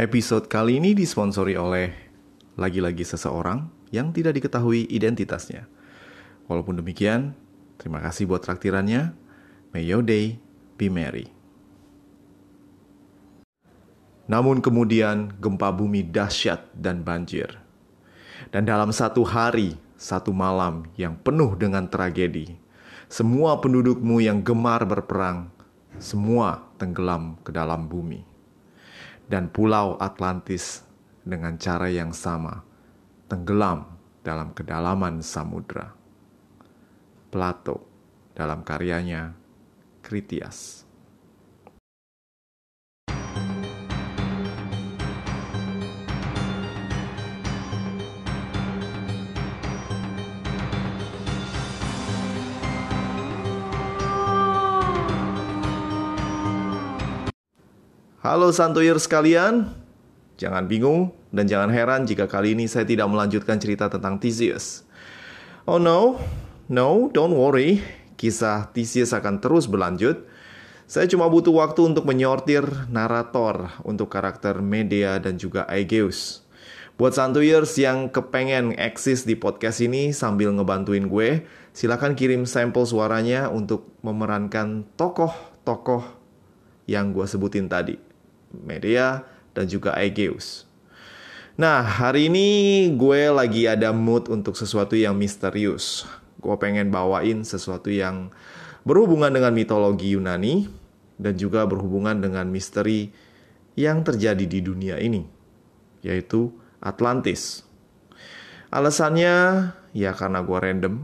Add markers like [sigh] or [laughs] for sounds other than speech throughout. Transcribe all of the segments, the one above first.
Episode kali ini disponsori oleh lagi-lagi seseorang yang tidak diketahui identitasnya. Walaupun demikian, terima kasih buat traktirannya. May your day be merry. Namun kemudian gempa bumi dahsyat dan banjir. Dan dalam satu hari, satu malam yang penuh dengan tragedi, semua pendudukmu yang gemar berperang, semua tenggelam ke dalam bumi dan pulau Atlantis dengan cara yang sama tenggelam dalam kedalaman samudra. Plato dalam karyanya Kritias. Halo Santoyer sekalian, jangan bingung dan jangan heran jika kali ini saya tidak melanjutkan cerita tentang Theseus. Oh no, no, don't worry, kisah Theseus akan terus berlanjut. Saya cuma butuh waktu untuk menyortir narator untuk karakter Medea dan juga Aegeus. Buat Santoyers yang kepengen eksis di podcast ini sambil ngebantuin gue, silakan kirim sampel suaranya untuk memerankan tokoh-tokoh yang gue sebutin tadi. Medea, dan juga Aegeus. Nah, hari ini gue lagi ada mood untuk sesuatu yang misterius. Gue pengen bawain sesuatu yang berhubungan dengan mitologi Yunani dan juga berhubungan dengan misteri yang terjadi di dunia ini, yaitu Atlantis. Alasannya ya karena gue random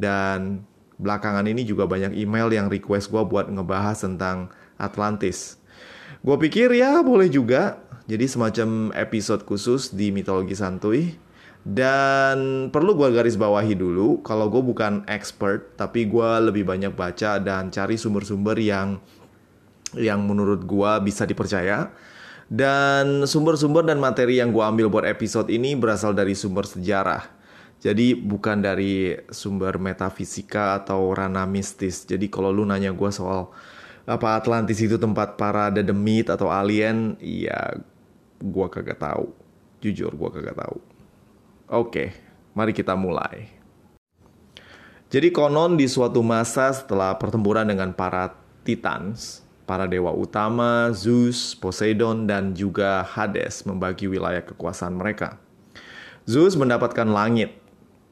dan belakangan ini juga banyak email yang request gue buat ngebahas tentang Atlantis. Gue pikir ya boleh juga. Jadi semacam episode khusus di mitologi santuy. Dan perlu gue garis bawahi dulu, kalau gue bukan expert, tapi gue lebih banyak baca dan cari sumber-sumber yang yang menurut gue bisa dipercaya. Dan sumber-sumber dan materi yang gue ambil buat episode ini berasal dari sumber sejarah. Jadi bukan dari sumber metafisika atau ranah mistis. Jadi kalau lu nanya gue soal apa Atlantis itu tempat para dedemit atau alien? Iya, gua kagak tahu. Jujur gua kagak tahu. Oke, mari kita mulai. Jadi konon di suatu masa setelah pertempuran dengan para Titans, para dewa utama Zeus, Poseidon, dan juga Hades membagi wilayah kekuasaan mereka. Zeus mendapatkan langit,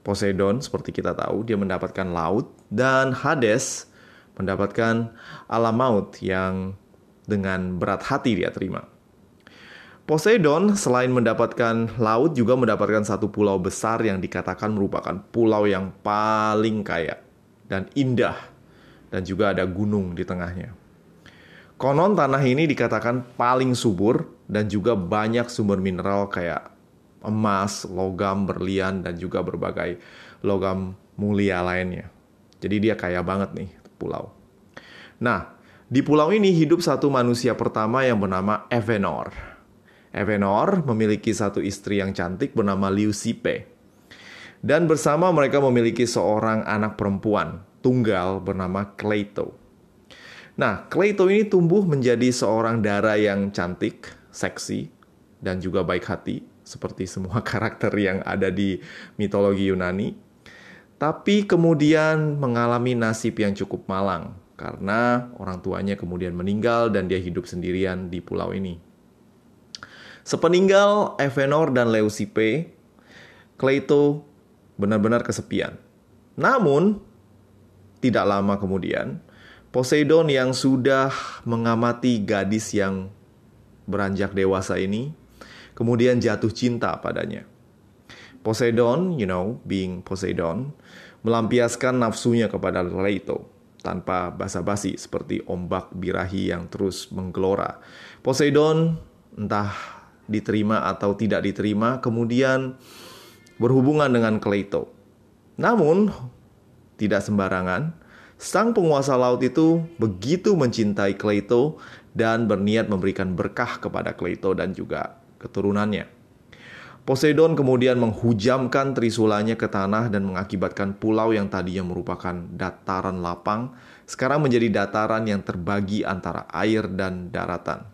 Poseidon seperti kita tahu dia mendapatkan laut, dan Hades mendapatkan alam maut yang dengan berat hati dia terima. Poseidon selain mendapatkan laut juga mendapatkan satu pulau besar yang dikatakan merupakan pulau yang paling kaya dan indah dan juga ada gunung di tengahnya. Konon tanah ini dikatakan paling subur dan juga banyak sumber mineral kayak emas, logam, berlian dan juga berbagai logam mulia lainnya. Jadi dia kaya banget nih pulau. Nah, di pulau ini hidup satu manusia pertama yang bernama Evenor. Evenor memiliki satu istri yang cantik bernama Leucippe. Dan bersama mereka memiliki seorang anak perempuan tunggal bernama Cleito. Nah, Cleito ini tumbuh menjadi seorang dara yang cantik, seksi, dan juga baik hati, seperti semua [laughs] karakter yang ada di mitologi Yunani tapi kemudian mengalami nasib yang cukup malang karena orang tuanya kemudian meninggal dan dia hidup sendirian di pulau ini. Sepeninggal Evenor dan Leucippe, Cleito benar-benar kesepian. Namun, tidak lama kemudian, Poseidon yang sudah mengamati gadis yang beranjak dewasa ini, kemudian jatuh cinta padanya. Poseidon, you know, being Poseidon, melampiaskan nafsunya kepada Leto tanpa basa-basi seperti ombak birahi yang terus menggelora. Poseidon entah diterima atau tidak diterima kemudian berhubungan dengan Kleito. Namun tidak sembarangan, sang penguasa laut itu begitu mencintai Kleito dan berniat memberikan berkah kepada Kleito dan juga keturunannya. Poseidon kemudian menghujamkan trisulanya ke tanah dan mengakibatkan pulau yang tadinya merupakan dataran lapang sekarang menjadi dataran yang terbagi antara air dan daratan.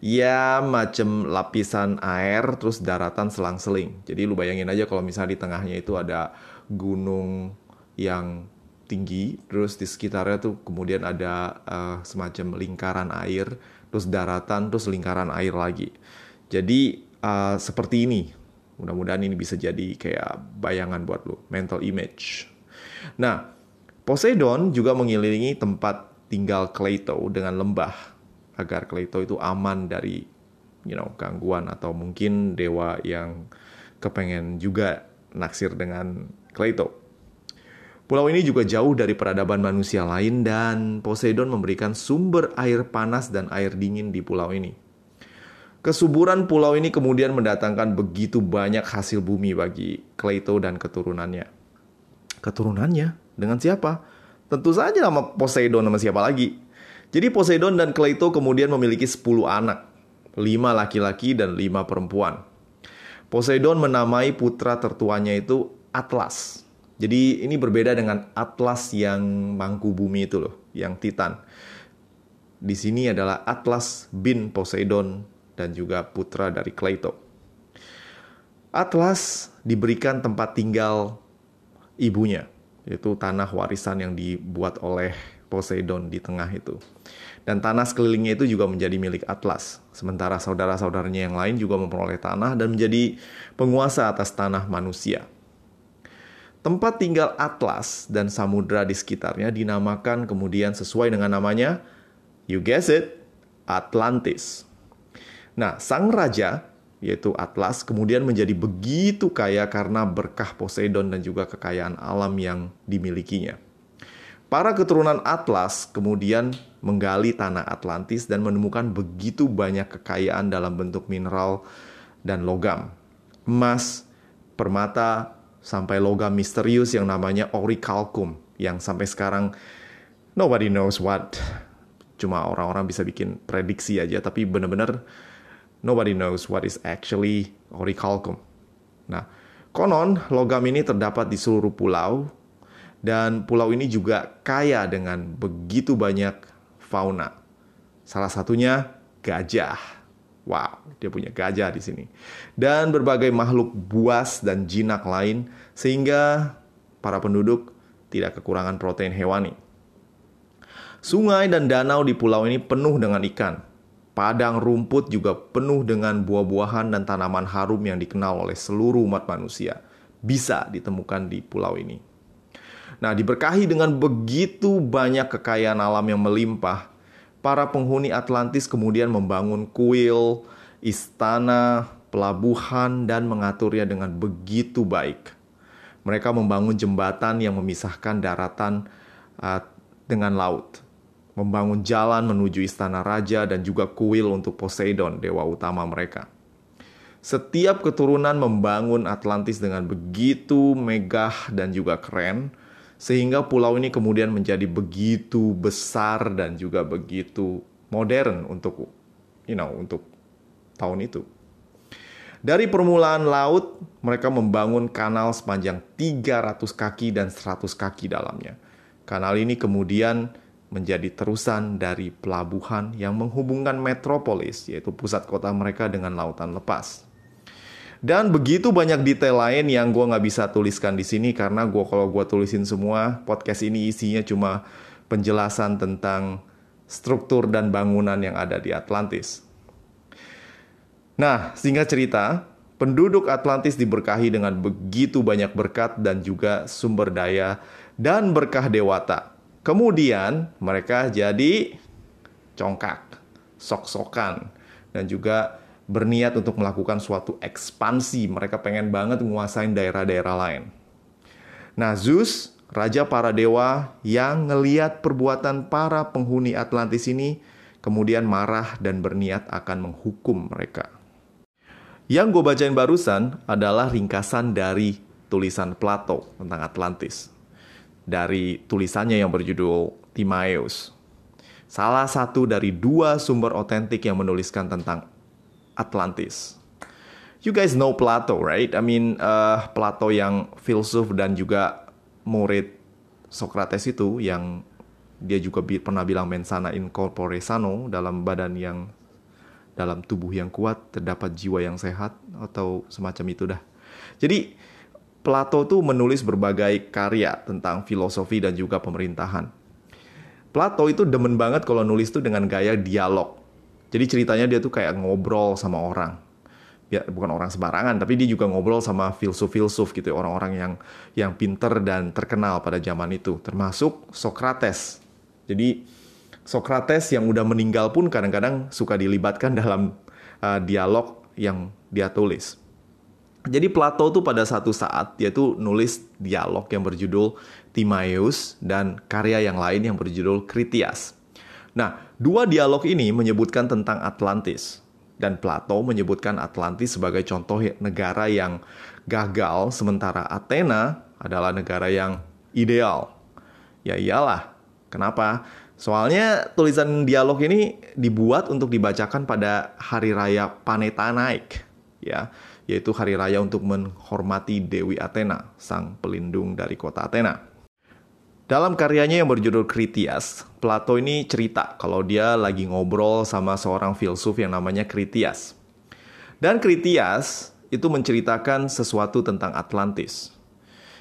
ya macam lapisan air terus daratan selang-seling. Jadi lu bayangin aja kalau misalnya di tengahnya itu ada gunung yang tinggi, terus di sekitarnya tuh kemudian ada uh, semacam lingkaran air, terus daratan, terus lingkaran air lagi. Jadi uh, seperti ini. Mudah-mudahan ini bisa jadi kayak bayangan buat lu, mental image. Nah, Poseidon juga mengelilingi tempat tinggal Kleito dengan lembah agar Kleito itu aman dari you know gangguan atau mungkin dewa yang kepengen juga naksir dengan Kleito. Pulau ini juga jauh dari peradaban manusia lain dan Poseidon memberikan sumber air panas dan air dingin di pulau ini. Kesuburan pulau ini kemudian mendatangkan begitu banyak hasil bumi bagi Kleito dan keturunannya. Keturunannya? Dengan siapa? Tentu saja nama Poseidon sama siapa lagi. Jadi Poseidon dan Kleito kemudian memiliki 10 anak, 5 laki-laki dan 5 perempuan. Poseidon menamai putra tertuanya itu Atlas. Jadi ini berbeda dengan Atlas yang mangku bumi itu loh, yang Titan. Di sini adalah Atlas bin Poseidon dan juga putra dari Kleito. Atlas diberikan tempat tinggal ibunya, yaitu tanah warisan yang dibuat oleh Poseidon di tengah itu. Dan tanah sekelilingnya itu juga menjadi milik Atlas. Sementara saudara-saudaranya yang lain juga memperoleh tanah dan menjadi penguasa atas tanah manusia. Tempat tinggal Atlas dan samudra di sekitarnya dinamakan kemudian sesuai dengan namanya, you guess it, Atlantis. Nah, sang raja, yaitu Atlas, kemudian menjadi begitu kaya karena berkah Poseidon dan juga kekayaan alam yang dimilikinya. Para keturunan Atlas kemudian menggali tanah Atlantis dan menemukan begitu banyak kekayaan dalam bentuk mineral dan logam. Emas, permata, sampai logam misterius yang namanya orichalcum yang sampai sekarang nobody knows what. Cuma orang-orang bisa bikin prediksi aja tapi benar-benar nobody knows what is actually orichalcum. Nah, konon logam ini terdapat di seluruh pulau dan pulau ini juga kaya dengan begitu banyak fauna. Salah satunya gajah. Wow, dia punya gajah di sini. Dan berbagai makhluk buas dan jinak lain sehingga para penduduk tidak kekurangan protein hewani. Sungai dan danau di pulau ini penuh dengan ikan. Padang rumput juga penuh dengan buah-buahan dan tanaman harum yang dikenal oleh seluruh umat manusia. Bisa ditemukan di pulau ini. Nah, diberkahi dengan begitu banyak kekayaan alam yang melimpah, para penghuni Atlantis kemudian membangun kuil, istana, pelabuhan, dan mengaturnya dengan begitu baik. Mereka membangun jembatan yang memisahkan daratan uh, dengan laut, membangun jalan menuju istana raja, dan juga kuil untuk Poseidon, dewa utama mereka. Setiap keturunan membangun Atlantis dengan begitu megah dan juga keren, sehingga pulau ini kemudian menjadi begitu besar dan juga begitu modern untuk you know untuk tahun itu. Dari permulaan laut, mereka membangun kanal sepanjang 300 kaki dan 100 kaki dalamnya. Kanal ini kemudian menjadi terusan dari pelabuhan yang menghubungkan metropolis, yaitu pusat kota mereka dengan lautan lepas. Dan begitu banyak detail lain yang gue nggak bisa tuliskan di sini karena gue kalau gue tulisin semua podcast ini isinya cuma penjelasan tentang struktur dan bangunan yang ada di Atlantis. Nah, singkat cerita, penduduk Atlantis diberkahi dengan begitu banyak berkat dan juga sumber daya dan berkah dewata. Kemudian mereka jadi congkak, sok-sokan, dan juga berniat untuk melakukan suatu ekspansi. Mereka pengen banget menguasain daerah-daerah lain. Nah, Zeus, raja para dewa yang ngeliat perbuatan para penghuni Atlantis ini, kemudian marah dan berniat akan menghukum mereka. Yang gue bacain barusan adalah ringkasan dari tulisan Plato tentang Atlantis. Dari tulisannya yang berjudul Timaeus. Salah satu dari dua sumber otentik yang menuliskan tentang Atlantis. You guys know Plato, right? I mean, uh, Plato yang filsuf dan juga murid Socrates itu yang dia juga bi pernah bilang mensana in corpore sano dalam badan yang dalam tubuh yang kuat terdapat jiwa yang sehat atau semacam itu dah. Jadi Plato tuh menulis berbagai karya tentang filosofi dan juga pemerintahan. Plato itu demen banget kalau nulis tuh dengan gaya dialog. Jadi ceritanya dia tuh kayak ngobrol sama orang. Ya, bukan orang sembarangan, tapi dia juga ngobrol sama filsuf-filsuf gitu, orang-orang yang yang pinter dan terkenal pada zaman itu, termasuk Socrates. Jadi Socrates yang udah meninggal pun kadang-kadang suka dilibatkan dalam uh, dialog yang dia tulis. Jadi Plato tuh pada satu saat dia tuh nulis dialog yang berjudul Timaeus dan karya yang lain yang berjudul Critias. Nah, dua dialog ini menyebutkan tentang Atlantis dan Plato menyebutkan Atlantis sebagai contoh negara yang gagal sementara Athena adalah negara yang ideal. Ya iyalah. Kenapa? Soalnya tulisan dialog ini dibuat untuk dibacakan pada hari raya Panetanaik, ya, yaitu hari raya untuk menghormati Dewi Athena, sang pelindung dari kota Athena. Dalam karyanya yang berjudul Critias, Plato ini cerita kalau dia lagi ngobrol sama seorang filsuf yang namanya Critias. Dan Critias itu menceritakan sesuatu tentang Atlantis.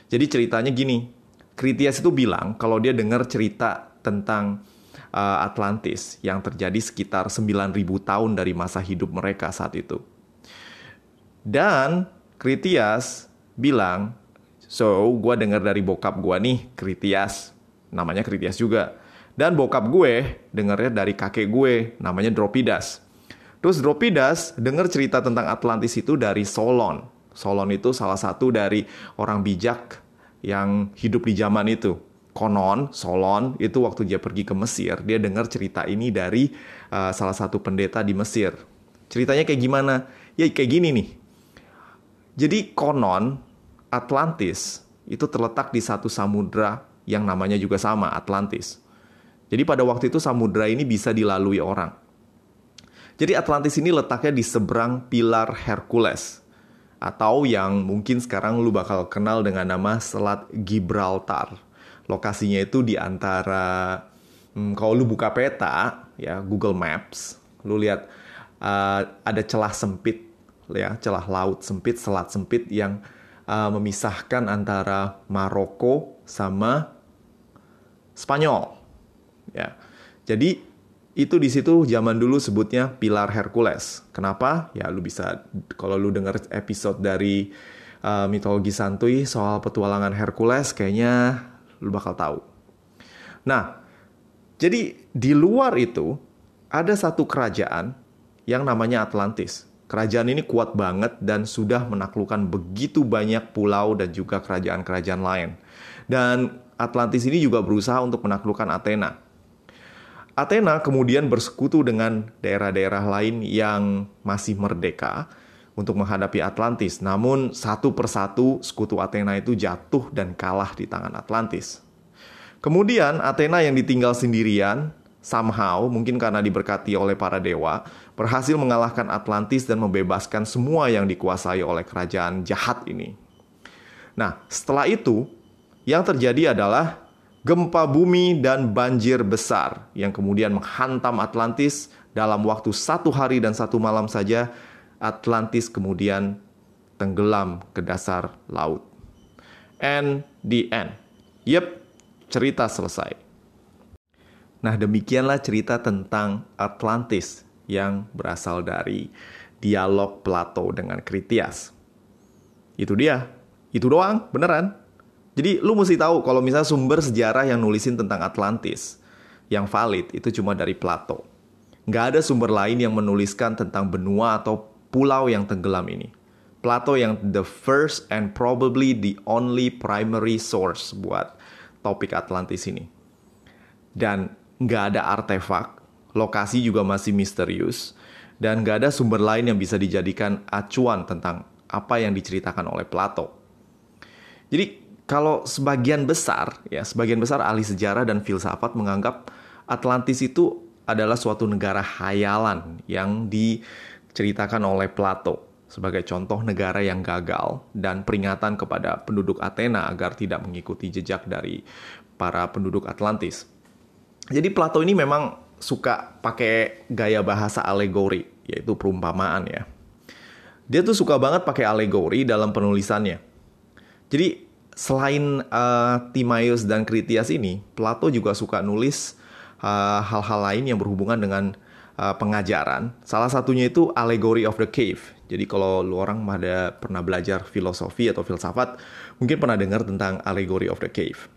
Jadi ceritanya gini, Critias itu bilang kalau dia dengar cerita tentang uh, Atlantis yang terjadi sekitar 9000 tahun dari masa hidup mereka saat itu. Dan Kritias bilang, so gue dengar dari bokap gue nih, Kritias, namanya Kritias juga. Dan bokap gue dengarnya dari kakek gue, namanya Dropidas. Terus Dropidas dengar cerita tentang Atlantis itu dari Solon. Solon itu salah satu dari orang bijak yang hidup di zaman itu konon Solon itu waktu dia pergi ke Mesir dia dengar cerita ini dari uh, salah satu pendeta di Mesir ceritanya kayak gimana ya kayak gini nih jadi konon Atlantis itu terletak di satu samudra yang namanya juga sama Atlantis. Jadi pada waktu itu samudra ini bisa dilalui orang. Jadi Atlantis ini letaknya di seberang pilar Hercules atau yang mungkin sekarang lu bakal kenal dengan nama Selat Gibraltar. Lokasinya itu di antara hmm, kalau lu buka peta ya Google Maps, lu lihat uh, ada celah sempit ya, celah laut sempit, selat sempit yang uh, memisahkan antara Maroko sama Spanyol. Ya. Jadi itu di situ zaman dulu sebutnya pilar Hercules. Kenapa? Ya lu bisa kalau lu dengar episode dari uh, mitologi santuy soal petualangan Hercules kayaknya lu bakal tahu. Nah, jadi di luar itu ada satu kerajaan yang namanya Atlantis. Kerajaan ini kuat banget dan sudah menaklukkan begitu banyak pulau dan juga kerajaan-kerajaan lain. Dan Atlantis ini juga berusaha untuk menaklukkan Athena. Athena kemudian bersekutu dengan daerah-daerah lain yang masih merdeka untuk menghadapi Atlantis. Namun satu persatu sekutu Athena itu jatuh dan kalah di tangan Atlantis. Kemudian Athena yang ditinggal sendirian somehow mungkin karena diberkati oleh para dewa berhasil mengalahkan Atlantis dan membebaskan semua yang dikuasai oleh kerajaan jahat ini. Nah, setelah itu yang terjadi adalah gempa bumi dan banjir besar yang kemudian menghantam Atlantis dalam waktu satu hari dan satu malam saja Atlantis kemudian tenggelam ke dasar laut. And the end. Yep, cerita selesai. Nah, demikianlah cerita tentang Atlantis yang berasal dari dialog Plato dengan Kritias. Itu dia. Itu doang, beneran. Jadi lu mesti tahu kalau misalnya sumber sejarah yang nulisin tentang Atlantis yang valid itu cuma dari Plato. Nggak ada sumber lain yang menuliskan tentang benua atau pulau yang tenggelam ini. Plato yang the first and probably the only primary source buat topik Atlantis ini. Dan nggak ada artefak, lokasi juga masih misterius, dan nggak ada sumber lain yang bisa dijadikan acuan tentang apa yang diceritakan oleh Plato. Jadi kalau sebagian besar, ya sebagian besar ahli sejarah dan filsafat menganggap Atlantis itu adalah suatu negara hayalan yang di diceritakan oleh Plato sebagai contoh negara yang gagal dan peringatan kepada penduduk Athena agar tidak mengikuti jejak dari para penduduk Atlantis. Jadi Plato ini memang suka pakai gaya bahasa alegori yaitu perumpamaan ya. Dia tuh suka banget pakai alegori dalam penulisannya. Jadi selain uh, Timaeus dan Critias ini, Plato juga suka nulis uh, hal-hal uh, lain yang berhubungan dengan uh, pengajaran. Salah satunya itu Allegory of the Cave. Jadi kalau lu orang ada pernah belajar filosofi atau filsafat, mungkin pernah dengar tentang Allegory of the Cave.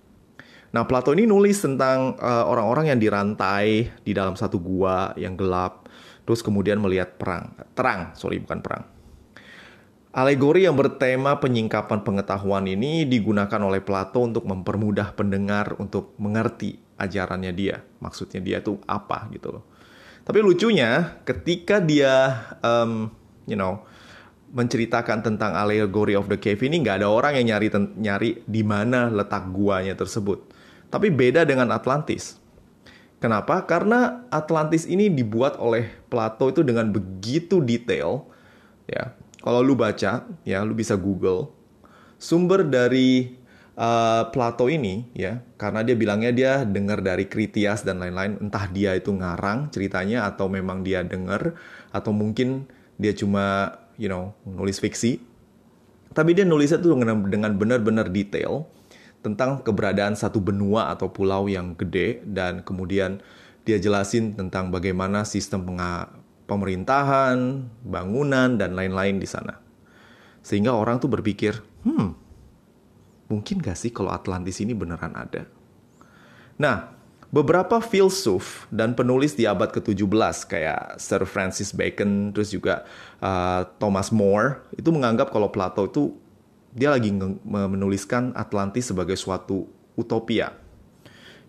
Nah, Plato ini nulis tentang uh, orang-orang yang dirantai di dalam satu gua yang gelap, terus kemudian melihat perang, terang, sorry bukan perang. Alegori yang bertema penyingkapan pengetahuan ini digunakan oleh Plato untuk mempermudah pendengar untuk mengerti ajarannya dia. Maksudnya dia itu apa gitu loh. Tapi lucunya ketika dia, um, you know, menceritakan tentang Allegory of the Cave ini nggak ada orang yang nyari nyari di mana letak guanya tersebut. Tapi beda dengan Atlantis. Kenapa? Karena Atlantis ini dibuat oleh Plato itu dengan begitu detail. Ya, kalau lu baca, ya, lu bisa Google sumber dari uh, Plato ini, ya, karena dia bilangnya dia dengar dari Critias dan lain-lain. Entah dia itu ngarang ceritanya atau memang dia dengar atau mungkin dia cuma, you know, nulis fiksi. Tapi dia nulisnya tuh dengan benar-benar detail tentang keberadaan satu benua atau pulau yang gede dan kemudian dia jelasin tentang bagaimana sistem pemerintahan, bangunan dan lain-lain di sana. Sehingga orang tuh berpikir, hmm, mungkin gak sih kalau Atlantis ini beneran ada? Nah, beberapa filsuf dan penulis di abad ke-17 kayak Sir Francis Bacon, terus juga uh, Thomas More, itu menganggap kalau Plato itu dia lagi menuliskan Atlantis sebagai suatu utopia,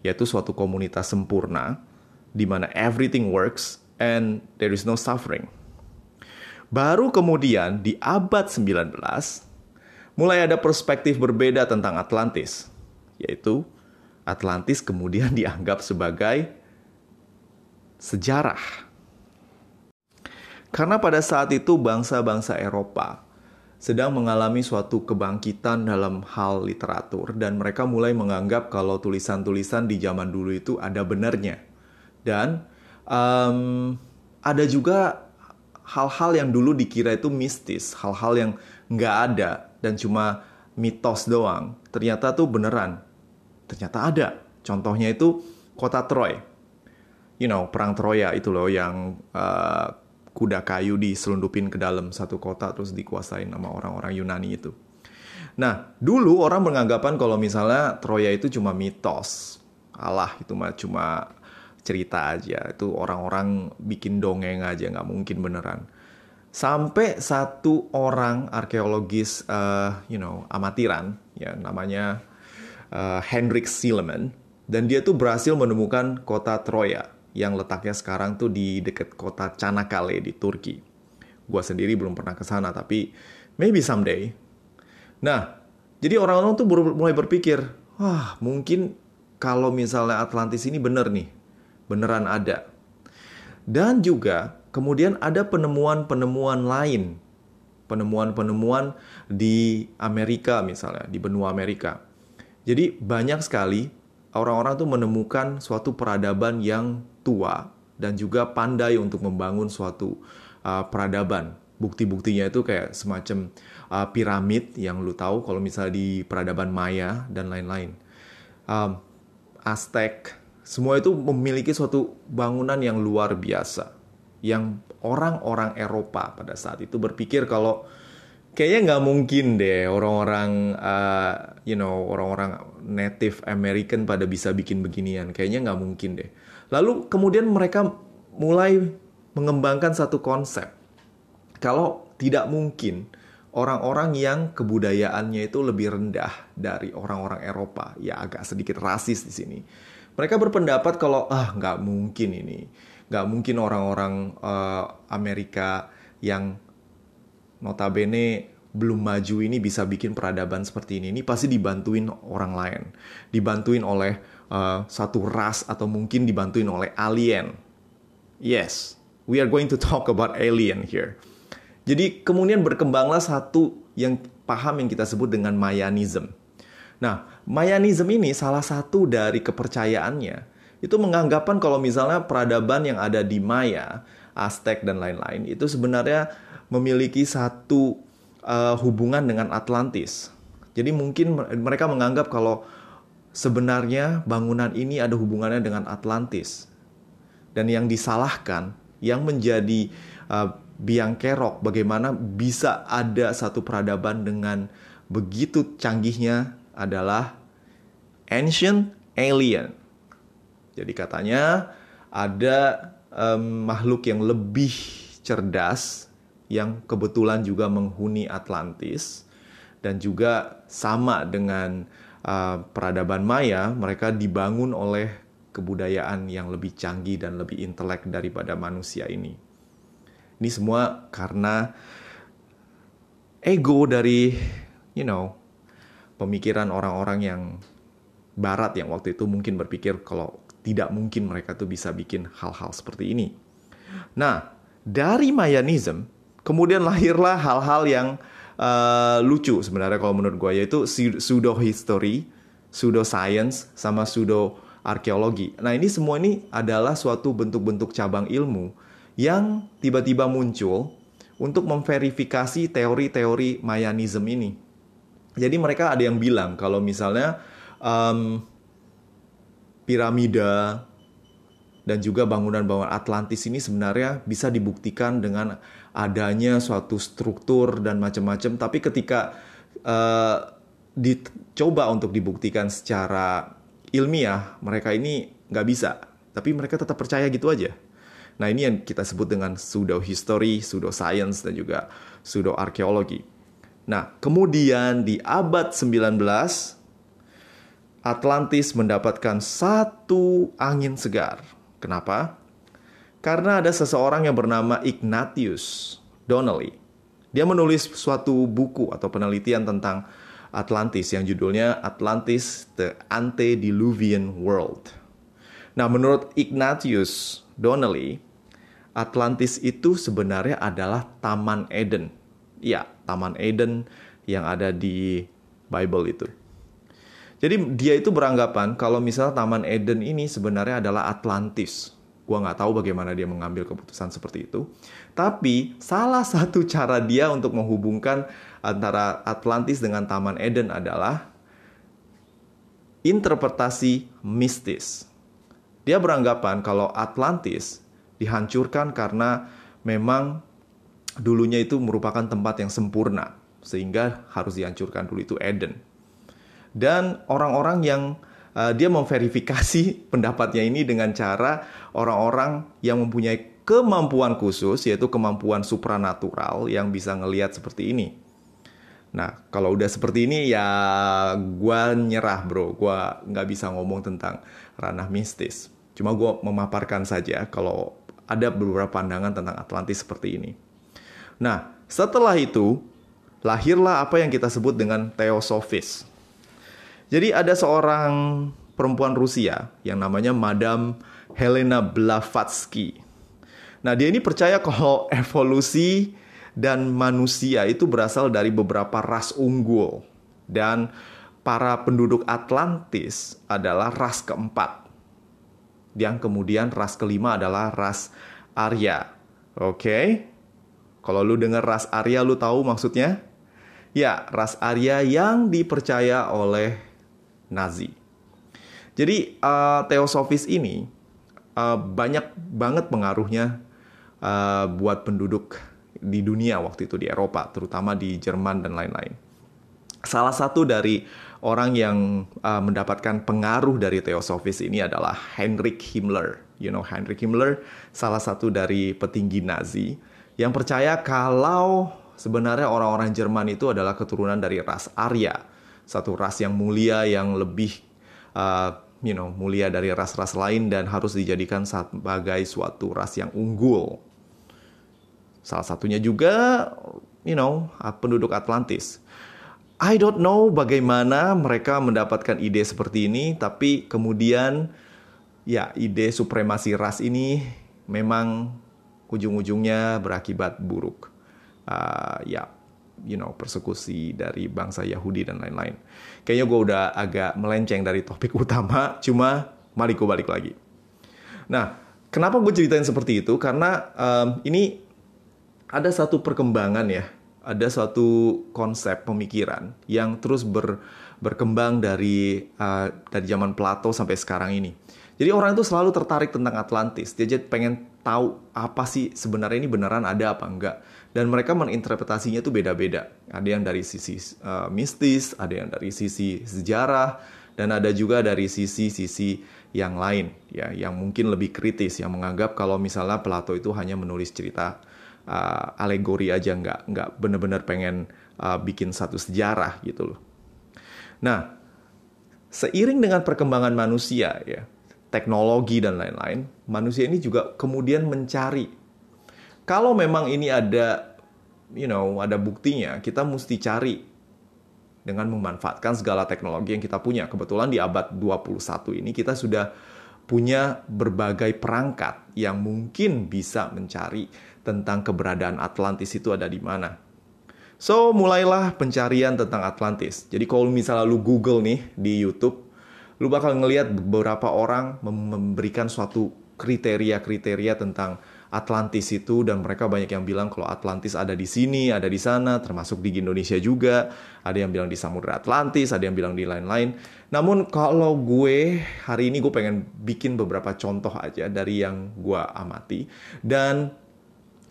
yaitu suatu komunitas sempurna di mana everything works and there is no suffering. Baru kemudian di abad 19 mulai ada perspektif berbeda tentang Atlantis, yaitu Atlantis kemudian [laughs] dianggap sebagai sejarah. Karena pada saat itu bangsa-bangsa Eropa sedang mengalami suatu kebangkitan dalam hal literatur dan mereka mulai menganggap kalau tulisan-tulisan di zaman dulu itu ada benarnya. Dan um, ada juga hal-hal yang dulu dikira itu mistis hal-hal yang nggak ada dan cuma mitos doang. Ternyata tuh beneran. Ternyata ada. Contohnya itu kota Troy. You know perang Troya itu loh yang uh, kuda kayu diselundupin ke dalam satu kota terus dikuasain sama orang-orang Yunani itu. Nah, dulu orang beranggapan kalau misalnya Troya itu cuma mitos. Allah itu mah cuma cerita aja. Itu orang-orang bikin dongeng aja, nggak mungkin beneran. Sampai satu orang arkeologis, uh, you know, amatiran, ya namanya uh, Hendrik Silliman, dan dia tuh berhasil menemukan kota Troya yang letaknya sekarang tuh di dekat kota Çanakkale di Turki. Gua sendiri belum pernah ke sana tapi maybe someday. Nah, jadi orang-orang tuh mulai berpikir, wah mungkin kalau misalnya Atlantis ini bener nih, beneran ada. Dan juga kemudian ada penemuan-penemuan lain, penemuan-penemuan di Amerika misalnya, di benua Amerika. Jadi banyak sekali orang-orang tuh menemukan suatu peradaban yang tua dan juga pandai untuk membangun suatu uh, peradaban. Bukti-buktinya itu kayak semacam uh, piramid yang lu tahu kalau misalnya di peradaban Maya dan lain-lain. Um, Aztec, semua itu memiliki suatu bangunan yang luar biasa. Yang orang-orang Eropa pada saat itu berpikir kalau kayaknya nggak mungkin deh orang-orang uh, you know orang-orang Native American pada bisa bikin beginian. Kayaknya nggak mungkin deh. Lalu kemudian mereka mulai mengembangkan satu konsep. Kalau tidak mungkin orang-orang yang kebudayaannya itu lebih rendah dari orang-orang Eropa. Ya agak sedikit rasis di sini. Mereka berpendapat kalau ah nggak mungkin ini. Nggak mungkin orang-orang uh, Amerika yang notabene belum maju ini bisa bikin peradaban seperti ini. Ini pasti dibantuin orang lain, dibantuin oleh uh, satu ras atau mungkin dibantuin oleh alien. Yes, we are going to talk about alien here. Jadi kemudian berkembanglah satu yang paham yang kita sebut dengan Mayanism. Nah, Mayanism ini salah satu dari kepercayaannya itu menganggapan kalau misalnya peradaban yang ada di Maya Aztec dan lain-lain itu sebenarnya memiliki satu uh, hubungan dengan Atlantis. Jadi mungkin mereka menganggap kalau sebenarnya bangunan ini ada hubungannya dengan Atlantis. Dan yang disalahkan, yang menjadi uh, biang kerok bagaimana bisa ada satu peradaban dengan begitu canggihnya adalah ancient alien. Jadi katanya ada um, makhluk yang lebih cerdas yang kebetulan juga menghuni Atlantis dan juga sama dengan uh, peradaban Maya, mereka dibangun oleh kebudayaan yang lebih canggih dan lebih intelek daripada manusia ini. Ini semua karena ego dari, you know, pemikiran orang-orang yang barat yang waktu itu mungkin berpikir kalau tidak mungkin mereka tuh bisa bikin hal-hal seperti ini. Nah, dari Mayanism, kemudian lahirlah hal-hal yang uh, lucu sebenarnya kalau menurut gue, yaitu pseudo history, pseudo science, sama pseudo arkeologi. Nah, ini semua ini adalah suatu bentuk-bentuk cabang ilmu yang tiba-tiba muncul untuk memverifikasi teori-teori Mayanism ini. Jadi mereka ada yang bilang kalau misalnya um, piramida dan juga bangunan-bangunan Atlantis ini sebenarnya bisa dibuktikan dengan adanya suatu struktur dan macam-macam. Tapi ketika uh, dicoba untuk dibuktikan secara ilmiah mereka ini nggak bisa, tapi mereka tetap percaya gitu aja. Nah ini yang kita sebut dengan pseudo history, pseudo science dan juga pseudo arkeologi. Nah kemudian di abad 19 Atlantis mendapatkan satu angin segar. Kenapa? Karena ada seseorang yang bernama Ignatius Donnelly. Dia menulis suatu buku atau penelitian tentang Atlantis yang judulnya Atlantis The Antediluvian World. Nah, menurut Ignatius Donnelly, Atlantis itu sebenarnya adalah Taman Eden. Ya, Taman Eden yang ada di Bible itu. Jadi dia itu beranggapan kalau misalnya Taman Eden ini sebenarnya adalah Atlantis. Gua nggak tahu bagaimana dia mengambil keputusan seperti itu. Tapi salah satu cara dia untuk menghubungkan antara Atlantis dengan Taman Eden adalah interpretasi mistis. Dia beranggapan kalau Atlantis dihancurkan karena memang dulunya itu merupakan tempat yang sempurna sehingga harus dihancurkan dulu itu Eden. Dan orang-orang yang uh, dia memverifikasi [laughs] pendapatnya ini dengan cara orang-orang yang mempunyai kemampuan khusus yaitu kemampuan supranatural yang bisa ngelihat seperti ini. Nah, kalau udah seperti ini ya gue nyerah bro, gue nggak bisa ngomong tentang ranah mistis. Cuma gue memaparkan saja kalau ada beberapa pandangan tentang Atlantis seperti ini. Nah, setelah itu lahirlah apa yang kita sebut dengan Theosophists. Jadi ada seorang perempuan Rusia yang namanya Madame Helena Blavatsky. Nah, dia ini percaya kalau evolusi dan manusia itu berasal dari beberapa ras unggul dan para penduduk Atlantis adalah ras keempat. Yang kemudian ras kelima adalah ras Arya. Oke. Okay? Kalau lu dengar ras Arya lu tahu maksudnya? Ya, ras Arya yang dipercaya oleh Nazi. Jadi uh, teosofis ini uh, banyak banget pengaruhnya uh, buat penduduk di dunia waktu itu di Eropa, terutama di Jerman dan lain-lain. Salah satu dari orang yang uh, mendapatkan pengaruh dari Theosophists ini adalah Heinrich Himmler. You know Heinrich Himmler, salah satu dari petinggi Nazi yang percaya kalau sebenarnya orang-orang Jerman itu adalah keturunan dari ras Arya, satu ras yang mulia yang lebih uh, you know mulia dari ras-ras lain dan harus dijadikan sebagai suatu ras yang unggul Salah satunya juga, you know, penduduk Atlantis. I don't know bagaimana mereka mendapatkan ide seperti ini, tapi kemudian ya ide supremasi ras ini memang ujung-ujungnya berakibat buruk. Uh, ya, you know, persekusi dari bangsa Yahudi dan lain-lain. Kayaknya gue udah agak melenceng dari topik [laughs] utama, cuma mari gue balik lagi. Nah, kenapa gue ceritain seperti itu? Karena um, ini ada satu perkembangan ya, ada suatu konsep pemikiran yang terus ber, berkembang dari uh, dari zaman Plato sampai sekarang ini. Jadi orang itu selalu tertarik tentang Atlantis. Dia jadi pengen tahu apa sih sebenarnya ini beneran ada apa enggak. Dan mereka menginterpretasinya itu beda-beda. Ada yang dari sisi uh, mistis, ada yang dari sisi sejarah, dan ada juga dari sisi-sisi yang lain ya, yang mungkin lebih kritis, yang menganggap kalau misalnya Plato itu hanya menulis cerita uh, alegori aja, nggak nggak benar-benar pengen uh, bikin satu sejarah gitu loh. Nah, seiring dengan perkembangan manusia ya, teknologi dan lain-lain, manusia ini juga kemudian mencari kalau memang ini ada you know, ada buktinya, kita mesti cari dengan memanfaatkan segala teknologi yang kita punya. Kebetulan di abad 21 ini kita sudah punya berbagai perangkat yang mungkin bisa mencari tentang keberadaan Atlantis itu ada di mana. So, mulailah pencarian tentang Atlantis. Jadi kalau misalnya lu Google nih di YouTube, lu bakal ngelihat beberapa orang memberikan suatu kriteria-kriteria tentang Atlantis itu dan mereka banyak yang bilang kalau Atlantis ada di sini, ada di sana, termasuk di Indonesia juga. Ada yang bilang di Samudra Atlantis, ada yang bilang di lain-lain. Namun kalau gue hari ini gue pengen bikin beberapa contoh aja dari yang gue amati dan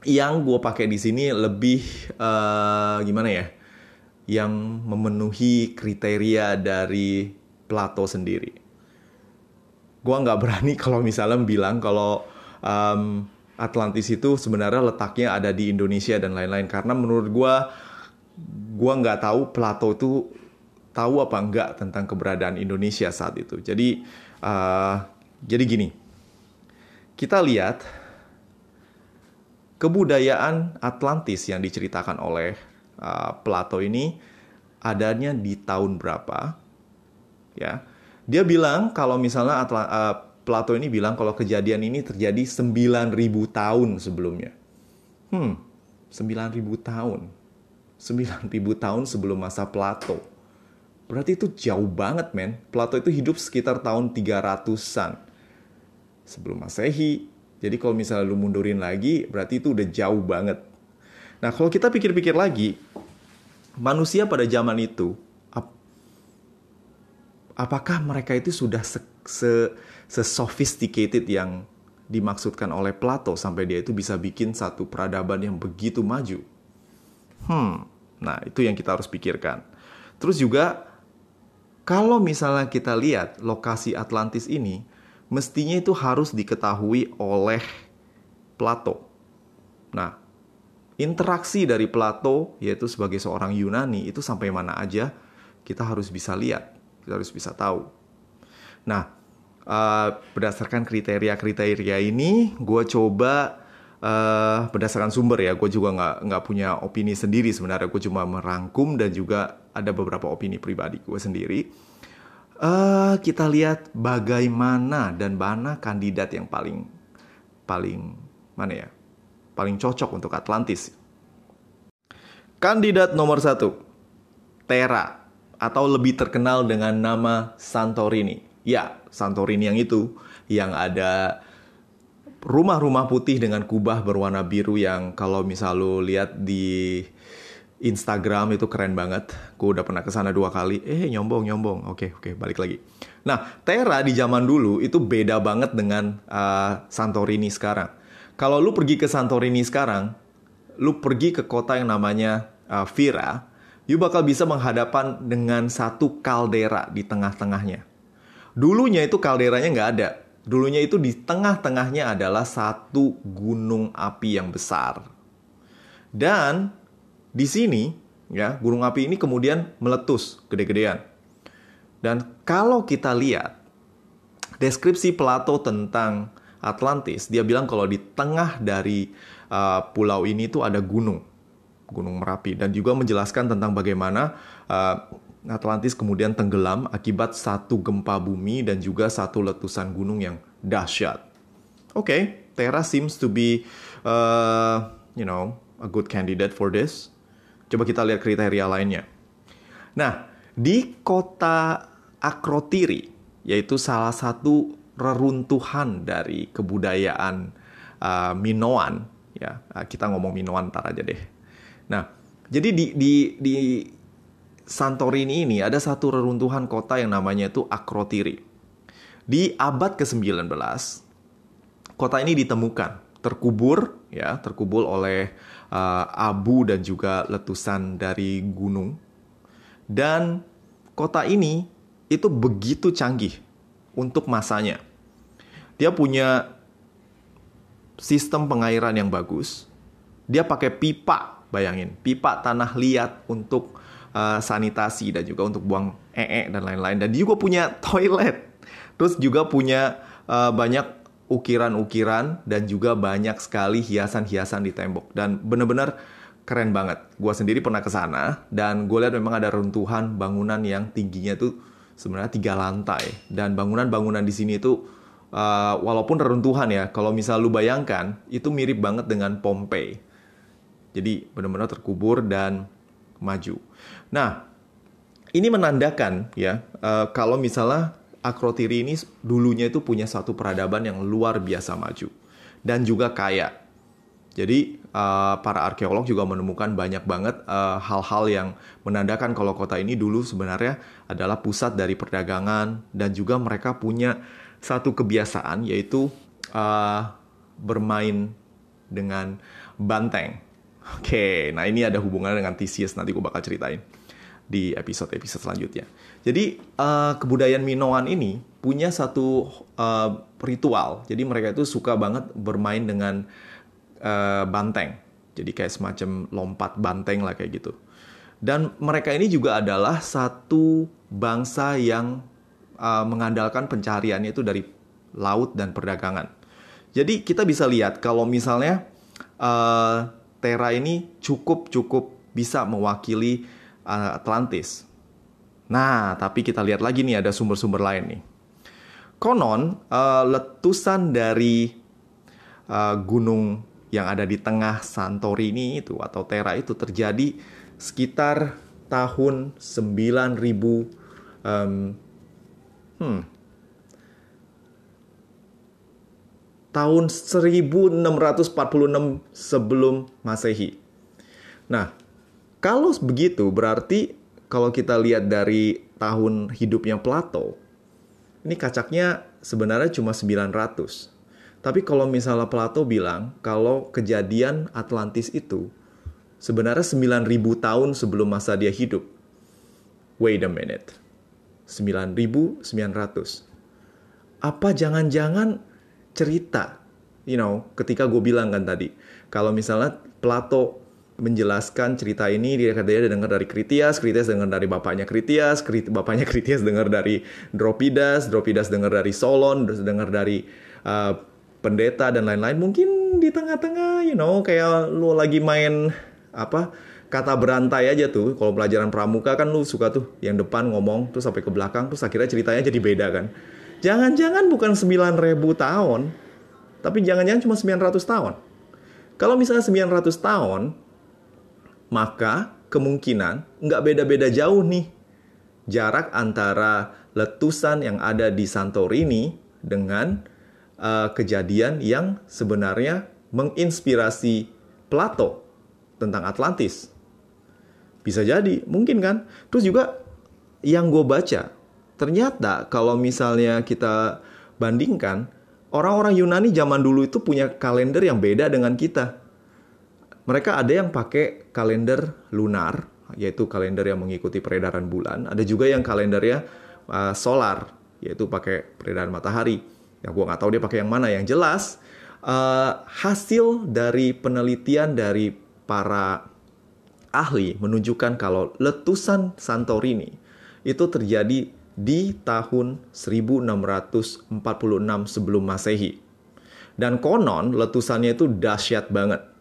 yang gue pakai di sini lebih uh, gimana ya? Yang memenuhi kriteria dari Plato sendiri. Gue nggak berani [laughs] kalau misalnya bilang kalau um, Atlantis itu sebenarnya letaknya ada di Indonesia dan lain-lain karena menurut gue gue nggak tahu Plato itu tahu apa enggak tentang keberadaan Indonesia saat itu. Jadi uh, jadi gini, kita lihat kebudayaan Atlantis yang diceritakan oleh uh, Plato ini adanya di tahun berapa ya. Dia bilang kalau misalnya uh, Plato ini bilang kalau kejadian ini terjadi 9000 tahun sebelumnya. Hmm, 9000 tahun. 9000 tahun sebelum masa Plato. Berarti itu jauh banget, men. Plato itu hidup sekitar tahun 300-an. Sebelum Masehi. Jadi kalau misalnya lu mundurin lagi, berarti itu udah jauh banget. Nah, kalau kita pikir-pikir lagi, manusia pada zaman itu apakah mereka itu sudah se, se, se sophisticated yang dimaksudkan oleh Plato sampai dia itu bisa bikin satu peradaban yang begitu maju? Hmm, nah itu yang kita harus pikirkan. Terus juga kalau misalnya kita lihat lokasi Atlantis ini, mestinya itu harus diketahui oleh Plato. Nah, interaksi dari Plato yaitu sebagai seorang Yunani itu sampai mana aja kita harus bisa lihat. Kita harus bisa tahu. Nah, uh, berdasarkan kriteria-kriteria ini, gue coba uh, berdasarkan sumber ya. Gue juga nggak nggak punya opini sendiri sebenarnya. Gue cuma merangkum dan juga ada beberapa opini pribadi gue sendiri. Uh, kita lihat bagaimana dan mana kandidat yang paling paling mana ya paling cocok untuk Atlantis. Kandidat nomor satu, Tera atau lebih terkenal dengan nama Santorini. Ya, Santorini yang itu yang ada rumah-rumah putih dengan kubah berwarna biru yang kalau misal lo lihat di Instagram itu keren banget. Gue udah pernah ke sana dua kali. Eh, nyombong, nyombong. Oke, oke, balik lagi. Nah, Tera di zaman dulu itu beda banget dengan uh, Santorini sekarang. Kalau lu pergi ke Santorini sekarang, lu pergi ke kota yang namanya uh, Vira, you bakal bisa menghadapan dengan satu kaldera di tengah-tengahnya. Dulunya itu kalderanya nggak ada. Dulunya itu di tengah-tengahnya adalah satu gunung api yang besar. Dan di sini, ya, gunung api ini kemudian meletus gede-gedean. Dan kalau kita lihat deskripsi Plato tentang Atlantis, dia bilang kalau di tengah dari uh, pulau ini itu ada gunung. Gunung Merapi dan juga menjelaskan tentang bagaimana uh, Atlantis kemudian tenggelam akibat satu gempa bumi dan juga satu letusan gunung yang dahsyat. Oke, okay, Terra seems to be uh, you know a good candidate for this. Coba kita lihat kriteria lainnya. Nah, di kota Akrotiri, yaitu salah satu reruntuhan dari kebudayaan uh, Minoan ya uh, kita ngomong Minoan ntar aja deh nah jadi di di di Santorini ini ada satu reruntuhan kota yang namanya itu Akrotiri di abad ke-19 kota ini ditemukan terkubur ya terkubur oleh uh, abu dan juga letusan dari gunung dan kota ini itu begitu canggih untuk masanya. Dia punya sistem pengairan yang bagus. Dia pakai pipa, bayangin, pipa tanah liat untuk uh, sanitasi dan juga untuk buang ee dan lain-lain. Dan dia juga punya [laughs] toilet. Terus juga punya uh, banyak ukiran-ukiran dan juga banyak sekali hiasan-hiasan di tembok. Dan benar-benar keren banget. Gue sendiri pernah ke sana dan gue lihat memang ada runtuhan bangunan yang tingginya tuh sebenarnya tiga lantai dan bangunan-bangunan di sini itu uh, walaupun reruntuhan ya kalau misal lu bayangkan itu mirip banget dengan Pompei jadi benar-benar terkubur dan maju nah ini menandakan ya uh, kalau misalnya Akrotiri ini dulunya itu punya satu peradaban yang luar biasa maju dan juga kaya jadi uh, para arkeolog juga menemukan banyak banget uh, hal-hal yang menandakan kalau kota ini dulu sebenarnya adalah pusat dari perdagangan dan juga mereka punya satu kebiasaan yaitu uh, bermain dengan banteng. Oke, okay, nah ini ada hubungannya dengan Theseus nanti gue bakal ceritain di episode-episode selanjutnya. Jadi uh, kebudayaan Minoan ini punya satu uh, ritual. Jadi mereka itu suka banget bermain dengan uh, banteng. Jadi kayak semacam lompat banteng lah kayak gitu. Dan mereka ini juga adalah satu bangsa yang uh, mengandalkan pencariannya itu dari laut dan perdagangan. Jadi kita bisa lihat kalau misalnya uh, Terra ini cukup cukup bisa mewakili Atlantis. Nah, tapi kita lihat lagi nih ada sumber-sumber lain nih. Konon uh, letusan dari uh, gunung yang ada di tengah Santorini itu atau Terra itu terjadi sekitar tahun 9000 um, hmm, tahun 1646 sebelum Masehi. Nah, kalau begitu berarti kalau kita lihat dari tahun hidupnya Plato, ini kacaknya sebenarnya cuma 900. Tapi kalau misalnya Plato bilang kalau kejadian Atlantis itu sebenarnya 9000 tahun sebelum masa dia hidup. Wait a minute. 9900. Apa jangan-jangan cerita, you know, ketika gue bilang kan tadi, kalau misalnya Plato menjelaskan cerita ini dia katanya dengar dari Kritias, Kritias dengar dari bapaknya Kritias, bapaknya Kritias dengar dari Dropidas, Dropidas dengar dari Solon, dengar dari uh, pendeta dan lain-lain. Mungkin di tengah-tengah you know kayak lu lagi main apa kata berantai aja tuh. Kalau pelajaran pramuka kan lu suka tuh yang depan ngomong terus sampai ke belakang terus akhirnya ceritanya jadi beda kan. Jangan-jangan bukan 9000 tahun tapi jangan-jangan cuma 900 tahun. Kalau misalnya 900 tahun maka kemungkinan nggak beda-beda jauh nih jarak antara letusan yang ada di Santorini dengan uh, kejadian yang sebenarnya menginspirasi Plato tentang Atlantis. Bisa jadi, mungkin kan? Terus juga yang gue baca, ternyata kalau misalnya kita bandingkan, orang-orang Yunani zaman dulu itu punya kalender yang beda dengan kita. Mereka ada yang pakai kalender lunar, yaitu kalender yang mengikuti peredaran bulan. Ada juga yang kalendernya uh, solar, yaitu pakai peredaran matahari. Ya gue nggak tahu dia pakai yang mana. Yang jelas uh, hasil dari penelitian dari para ahli menunjukkan kalau letusan Santorini itu terjadi di tahun 1646 sebelum Masehi. Dan konon letusannya itu dahsyat banget.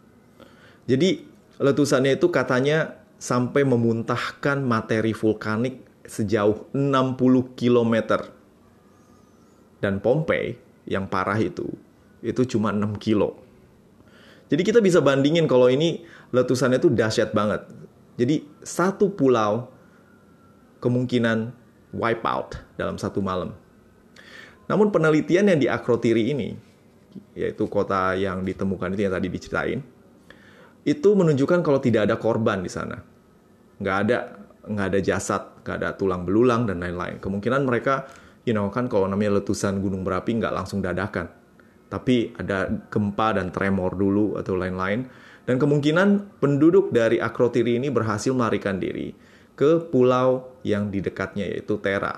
Jadi letusannya itu katanya sampai memuntahkan materi vulkanik sejauh 60 kilometer dan Pompei yang parah itu itu cuma 6 kilo. Jadi kita bisa bandingin kalau ini letusannya itu dahsyat banget. Jadi satu pulau kemungkinan wipe out dalam satu malam. Namun penelitian yang di Akrotiri ini, yaitu kota yang ditemukan itu yang tadi diceritain, itu menunjukkan kalau tidak ada korban di sana. Nggak ada nggak ada jasad, nggak ada tulang belulang dan lain-lain. Kemungkinan mereka, you know kan kalau namanya letusan gunung berapi nggak langsung dadakan, tapi ada gempa dan tremor dulu atau lain-lain. Dan kemungkinan penduduk dari Akrotiri ini berhasil melarikan diri ke pulau yang di dekatnya yaitu Tera.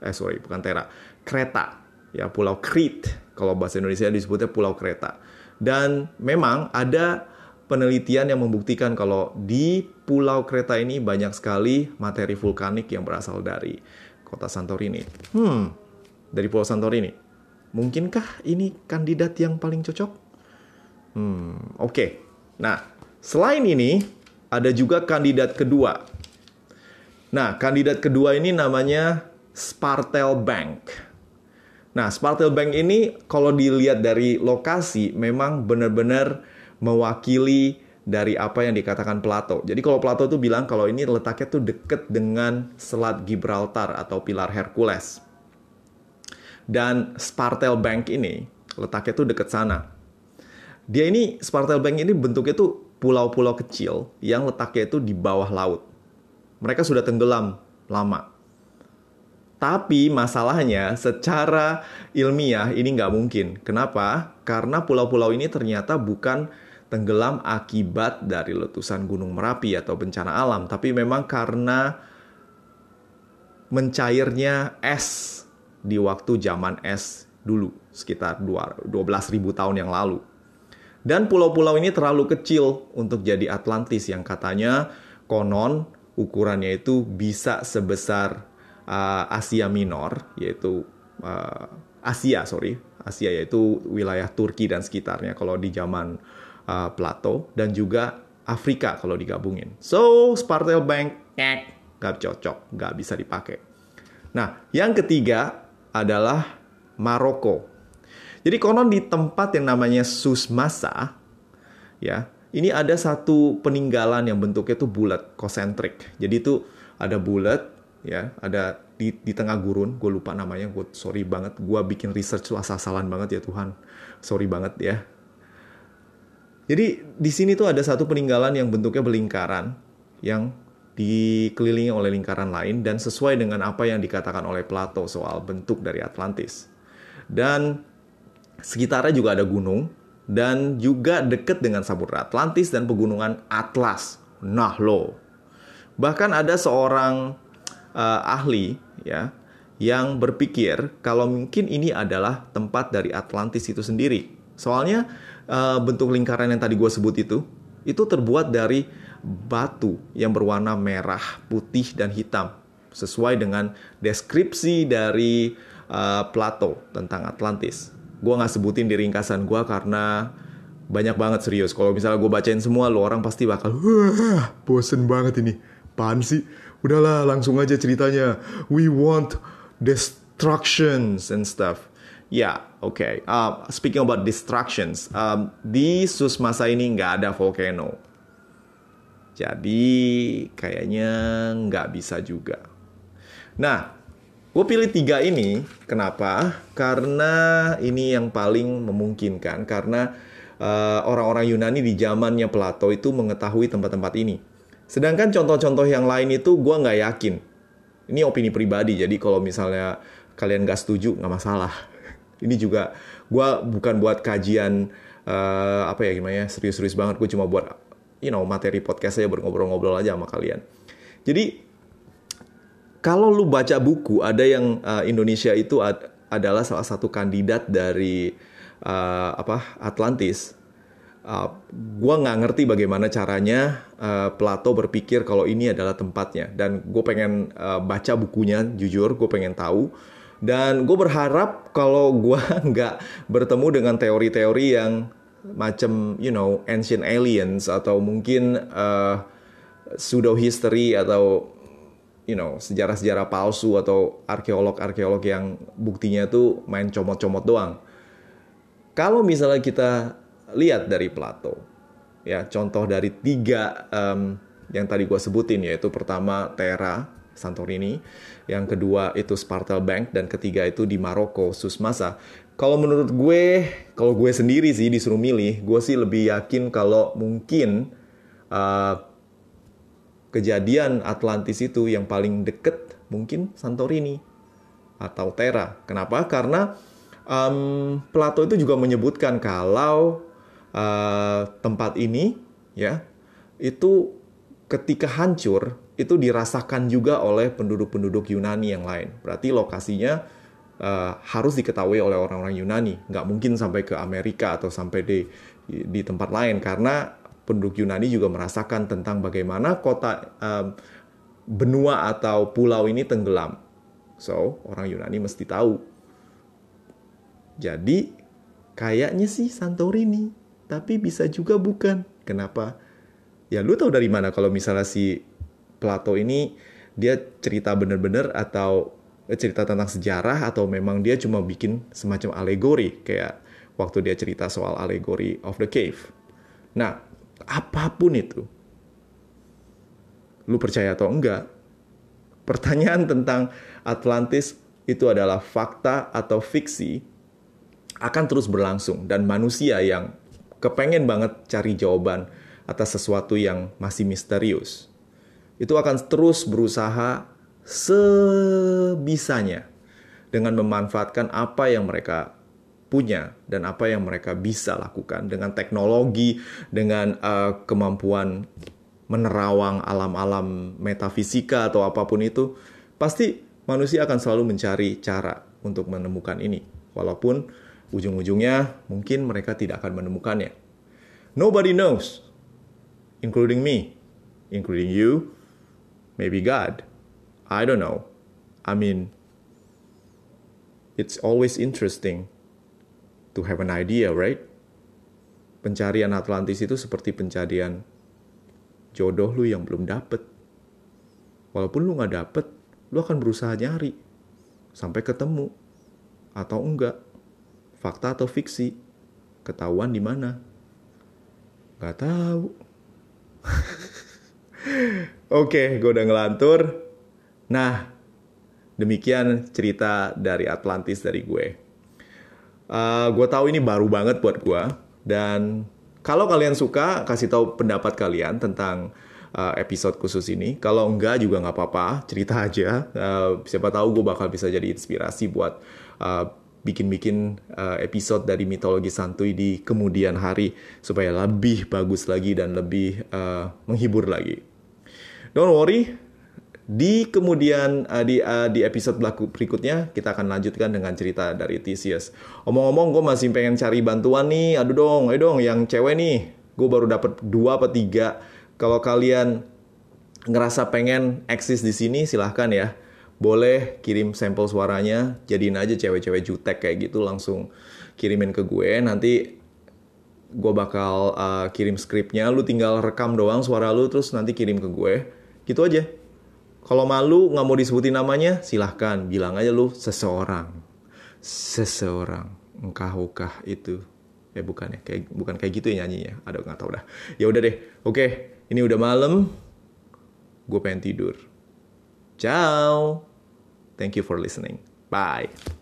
Eh sorry, bukan Tera, Kreta. Ya, Pulau Crete. Kalau bahasa Indonesia disebutnya Pulau Kreta. Dan memang ada penelitian yang membuktikan kalau di Pulau Kreta ini banyak sekali materi vulkanik yang berasal dari kota Santorini. Hmm, dari Pulau Santorini. Mungkinkah ini kandidat yang paling cocok? Hmm, oke. Okay. Nah, selain ini ada juga kandidat kedua. Nah, kandidat kedua ini namanya Spartel Bank. Nah, Spartel Bank ini kalau dilihat dari lokasi memang benar-benar mewakili dari apa yang dikatakan Plato. Jadi kalau Plato tuh bilang kalau ini letaknya tuh deket dengan Selat Gibraltar atau Pilar Hercules. Dan Spartel Bank ini letaknya tuh deket sana. Dia ini Spartel Bank ini bentuknya tuh pulau-pulau kecil yang letaknya itu di bawah laut. Mereka sudah tenggelam lama. Tapi masalahnya secara ilmiah ini nggak mungkin. Kenapa? Karena pulau-pulau ini ternyata bukan tenggelam akibat dari letusan Gunung Merapi atau bencana alam, tapi memang karena mencairnya es di waktu zaman es dulu, sekitar 12.000 tahun yang lalu. Dan pulau-pulau ini terlalu kecil untuk jadi Atlantis yang katanya konon ukurannya itu bisa sebesar uh, Asia Minor, yaitu uh, Asia, sorry, Asia yaitu wilayah Turki dan sekitarnya kalau di zaman uh, Plato dan juga Afrika kalau digabungin. So, Spartel Bank nggak cocok, nggak bisa dipakai. Nah, yang ketiga adalah Maroko. Jadi konon di tempat yang namanya Susmasa, ya, ini ada satu peninggalan yang bentuknya tuh bulat, konsentrik. Jadi itu ada bulat, ya, ada di, di tengah gurun, gue lupa namanya, gue sorry banget, gue bikin research asal-asalan banget ya Tuhan, sorry banget ya. Jadi di sini tuh ada satu peninggalan yang bentuknya berlingkaran, yang dikelilingi oleh lingkaran lain dan sesuai dengan apa yang dikatakan oleh Plato soal bentuk dari Atlantis. Dan Sekitarnya juga ada gunung dan juga dekat dengan Samudra Atlantis dan pegunungan Atlas. Nah lo. Bahkan ada seorang uh, ahli ya yang berpikir kalau mungkin ini adalah tempat dari Atlantis itu sendiri. Soalnya uh, bentuk lingkaran yang tadi gue sebut itu itu terbuat dari batu yang berwarna merah, putih dan hitam sesuai dengan deskripsi dari uh, Plato tentang Atlantis gue nggak sebutin di ringkasan gue karena banyak banget serius. Kalau misalnya gue bacain semua, lo orang pasti bakal, wah, bosen banget ini. Pan sih? Udahlah, langsung aja ceritanya. We want destructions and stuff. Ya, oke. Okay. Uh, speaking about destructions, um, di Susmasa ini nggak ada volcano. Jadi kayaknya nggak bisa juga. Nah, Gue pilih tiga ini, kenapa? Karena ini yang paling memungkinkan, karena eh, orang-orang Yunani di zamannya Plato itu mengetahui tempat-tempat ini. Sedangkan contoh-contoh yang lain itu gue nggak yakin. Ini opini pribadi, jadi kalau misalnya kalian nggak setuju, nggak masalah. Ini juga gue bukan buat kajian uh, apa ya gimana ya serius-serius banget. Gue cuma buat you know materi podcast saya ngobrol-ngobrol aja sama kalian. Jadi kalau lu baca buku ada yang uh, Indonesia itu ad, adalah salah satu kandidat dari uh, apa Atlantis. Uh, gua nggak ngerti bagaimana caranya uh, Plato berpikir kalau ini adalah tempatnya dan gue pengen uh, baca bukunya jujur gue pengen tahu dan gue berharap kalau gue [laughs] nggak bertemu dengan teori-teori yang macam you know ancient aliens atau mungkin uh, pseudo history atau you know sejarah-sejarah palsu atau arkeolog-arkeolog yang buktinya itu main comot-comot doang. Kalau misalnya kita lihat dari Plato, ya contoh dari tiga um, yang tadi gue sebutin yaitu pertama Tera, Santorini. Yang kedua itu Spartel Bank dan ketiga itu di Maroko Susmasa. Kalau menurut gue, kalau gue sendiri sih disuruh milih, gue sih lebih yakin kalau mungkin uh, kejadian Atlantis itu yang paling deket mungkin Santorini atau Terra. Kenapa? Karena um, Plato itu juga menyebutkan kalau uh, tempat ini ya itu ketika hancur itu dirasakan juga oleh penduduk-penduduk Yunani yang lain. Berarti lokasinya uh, harus diketahui oleh orang-orang Yunani. Nggak mungkin sampai ke Amerika atau sampai di di tempat lain karena penduduk Yunani juga merasakan tentang bagaimana kota um, benua atau pulau ini tenggelam. So orang Yunani mesti tahu. Jadi kayaknya sih Santorini, tapi bisa juga bukan. Kenapa? ya lu tahu dari mana kalau misalnya si Plato ini dia cerita bener-bener atau eh, cerita tentang sejarah atau memang dia cuma bikin semacam alegori kayak waktu dia cerita soal alegori of the cave. Nah, apa pun itu, lu percaya atau enggak, pertanyaan [laughs] tentang Atlantis itu adalah fakta atau fiksi akan terus berlangsung dan manusia yang kepengen banget cari jawaban atas sesuatu yang masih misterius. Itu akan terus berusaha sebisanya dengan memanfaatkan apa yang mereka punya dan apa yang mereka bisa lakukan dengan teknologi, dengan uh, kemampuan menerawang alam-alam metafisika atau apa pun itu, pasti manusia akan selalu mencari cara untuk menemukan ini. Walaupun ujung-ujungnya mungkin mereka tidak akan menemukannya. Nobody knows including me, including you, maybe God. I don't know. I mean, it's always interesting to have an idea, right? Pencarian Atlantis itu seperti pencarian jodoh lu yang belum dapet. Walaupun lu nggak dapet, lu akan berusaha nyari sampai ketemu atau enggak. Fakta atau fiksi, ketahuan di mana? Gak tahu. [laughs] Oke, gue udah ngelantur. Nah, demikian cerita dari Atlantis dari gue. Uh, gue tahu ini baru banget buat gue. Dan kalau kalian suka, kasih tahu pendapat kalian tentang uh, episode khusus ini. Kalau enggak juga nggak apa-apa, cerita [laughs] aja. Uh, siapa tahu gue bakal bisa jadi inspirasi buat uh, bikin-bikin uh, episode dari mitologi santuy di kemudian hari supaya lebih bagus lagi dan lebih uh, menghibur lagi. Don't worry, di kemudian uh, di uh, di episode berikutnya kita akan lanjutkan dengan cerita dari Theseus. Omong-omong, gue masih pengen cari bantuan nih. Aduh dong, ayo dong, yang cewek nih. Gue baru dapat dua atau tiga. Kalau kalian ngerasa pengen eksis di sini, silahkan ya boleh kirim sampel suaranya jadiin aja cewek-cewek jutek kayak gitu langsung kirimin ke gue nanti gue bakal uh, kirim skripnya lu tinggal rekam doang suara lu terus nanti kirim ke gue gitu aja. Kalau malu nggak mau disebutin namanya silahkan. Bilang aja lu seseorang. Seseorang. Engkahukah itu? Eh bukan ya kayak bukan kayak gitu ya nyanyinya. Ada nggak tau dah. Ya udah deh. Oke ini udah malam. Gue pengen tidur. Ciao. Thank you for listening. Bye.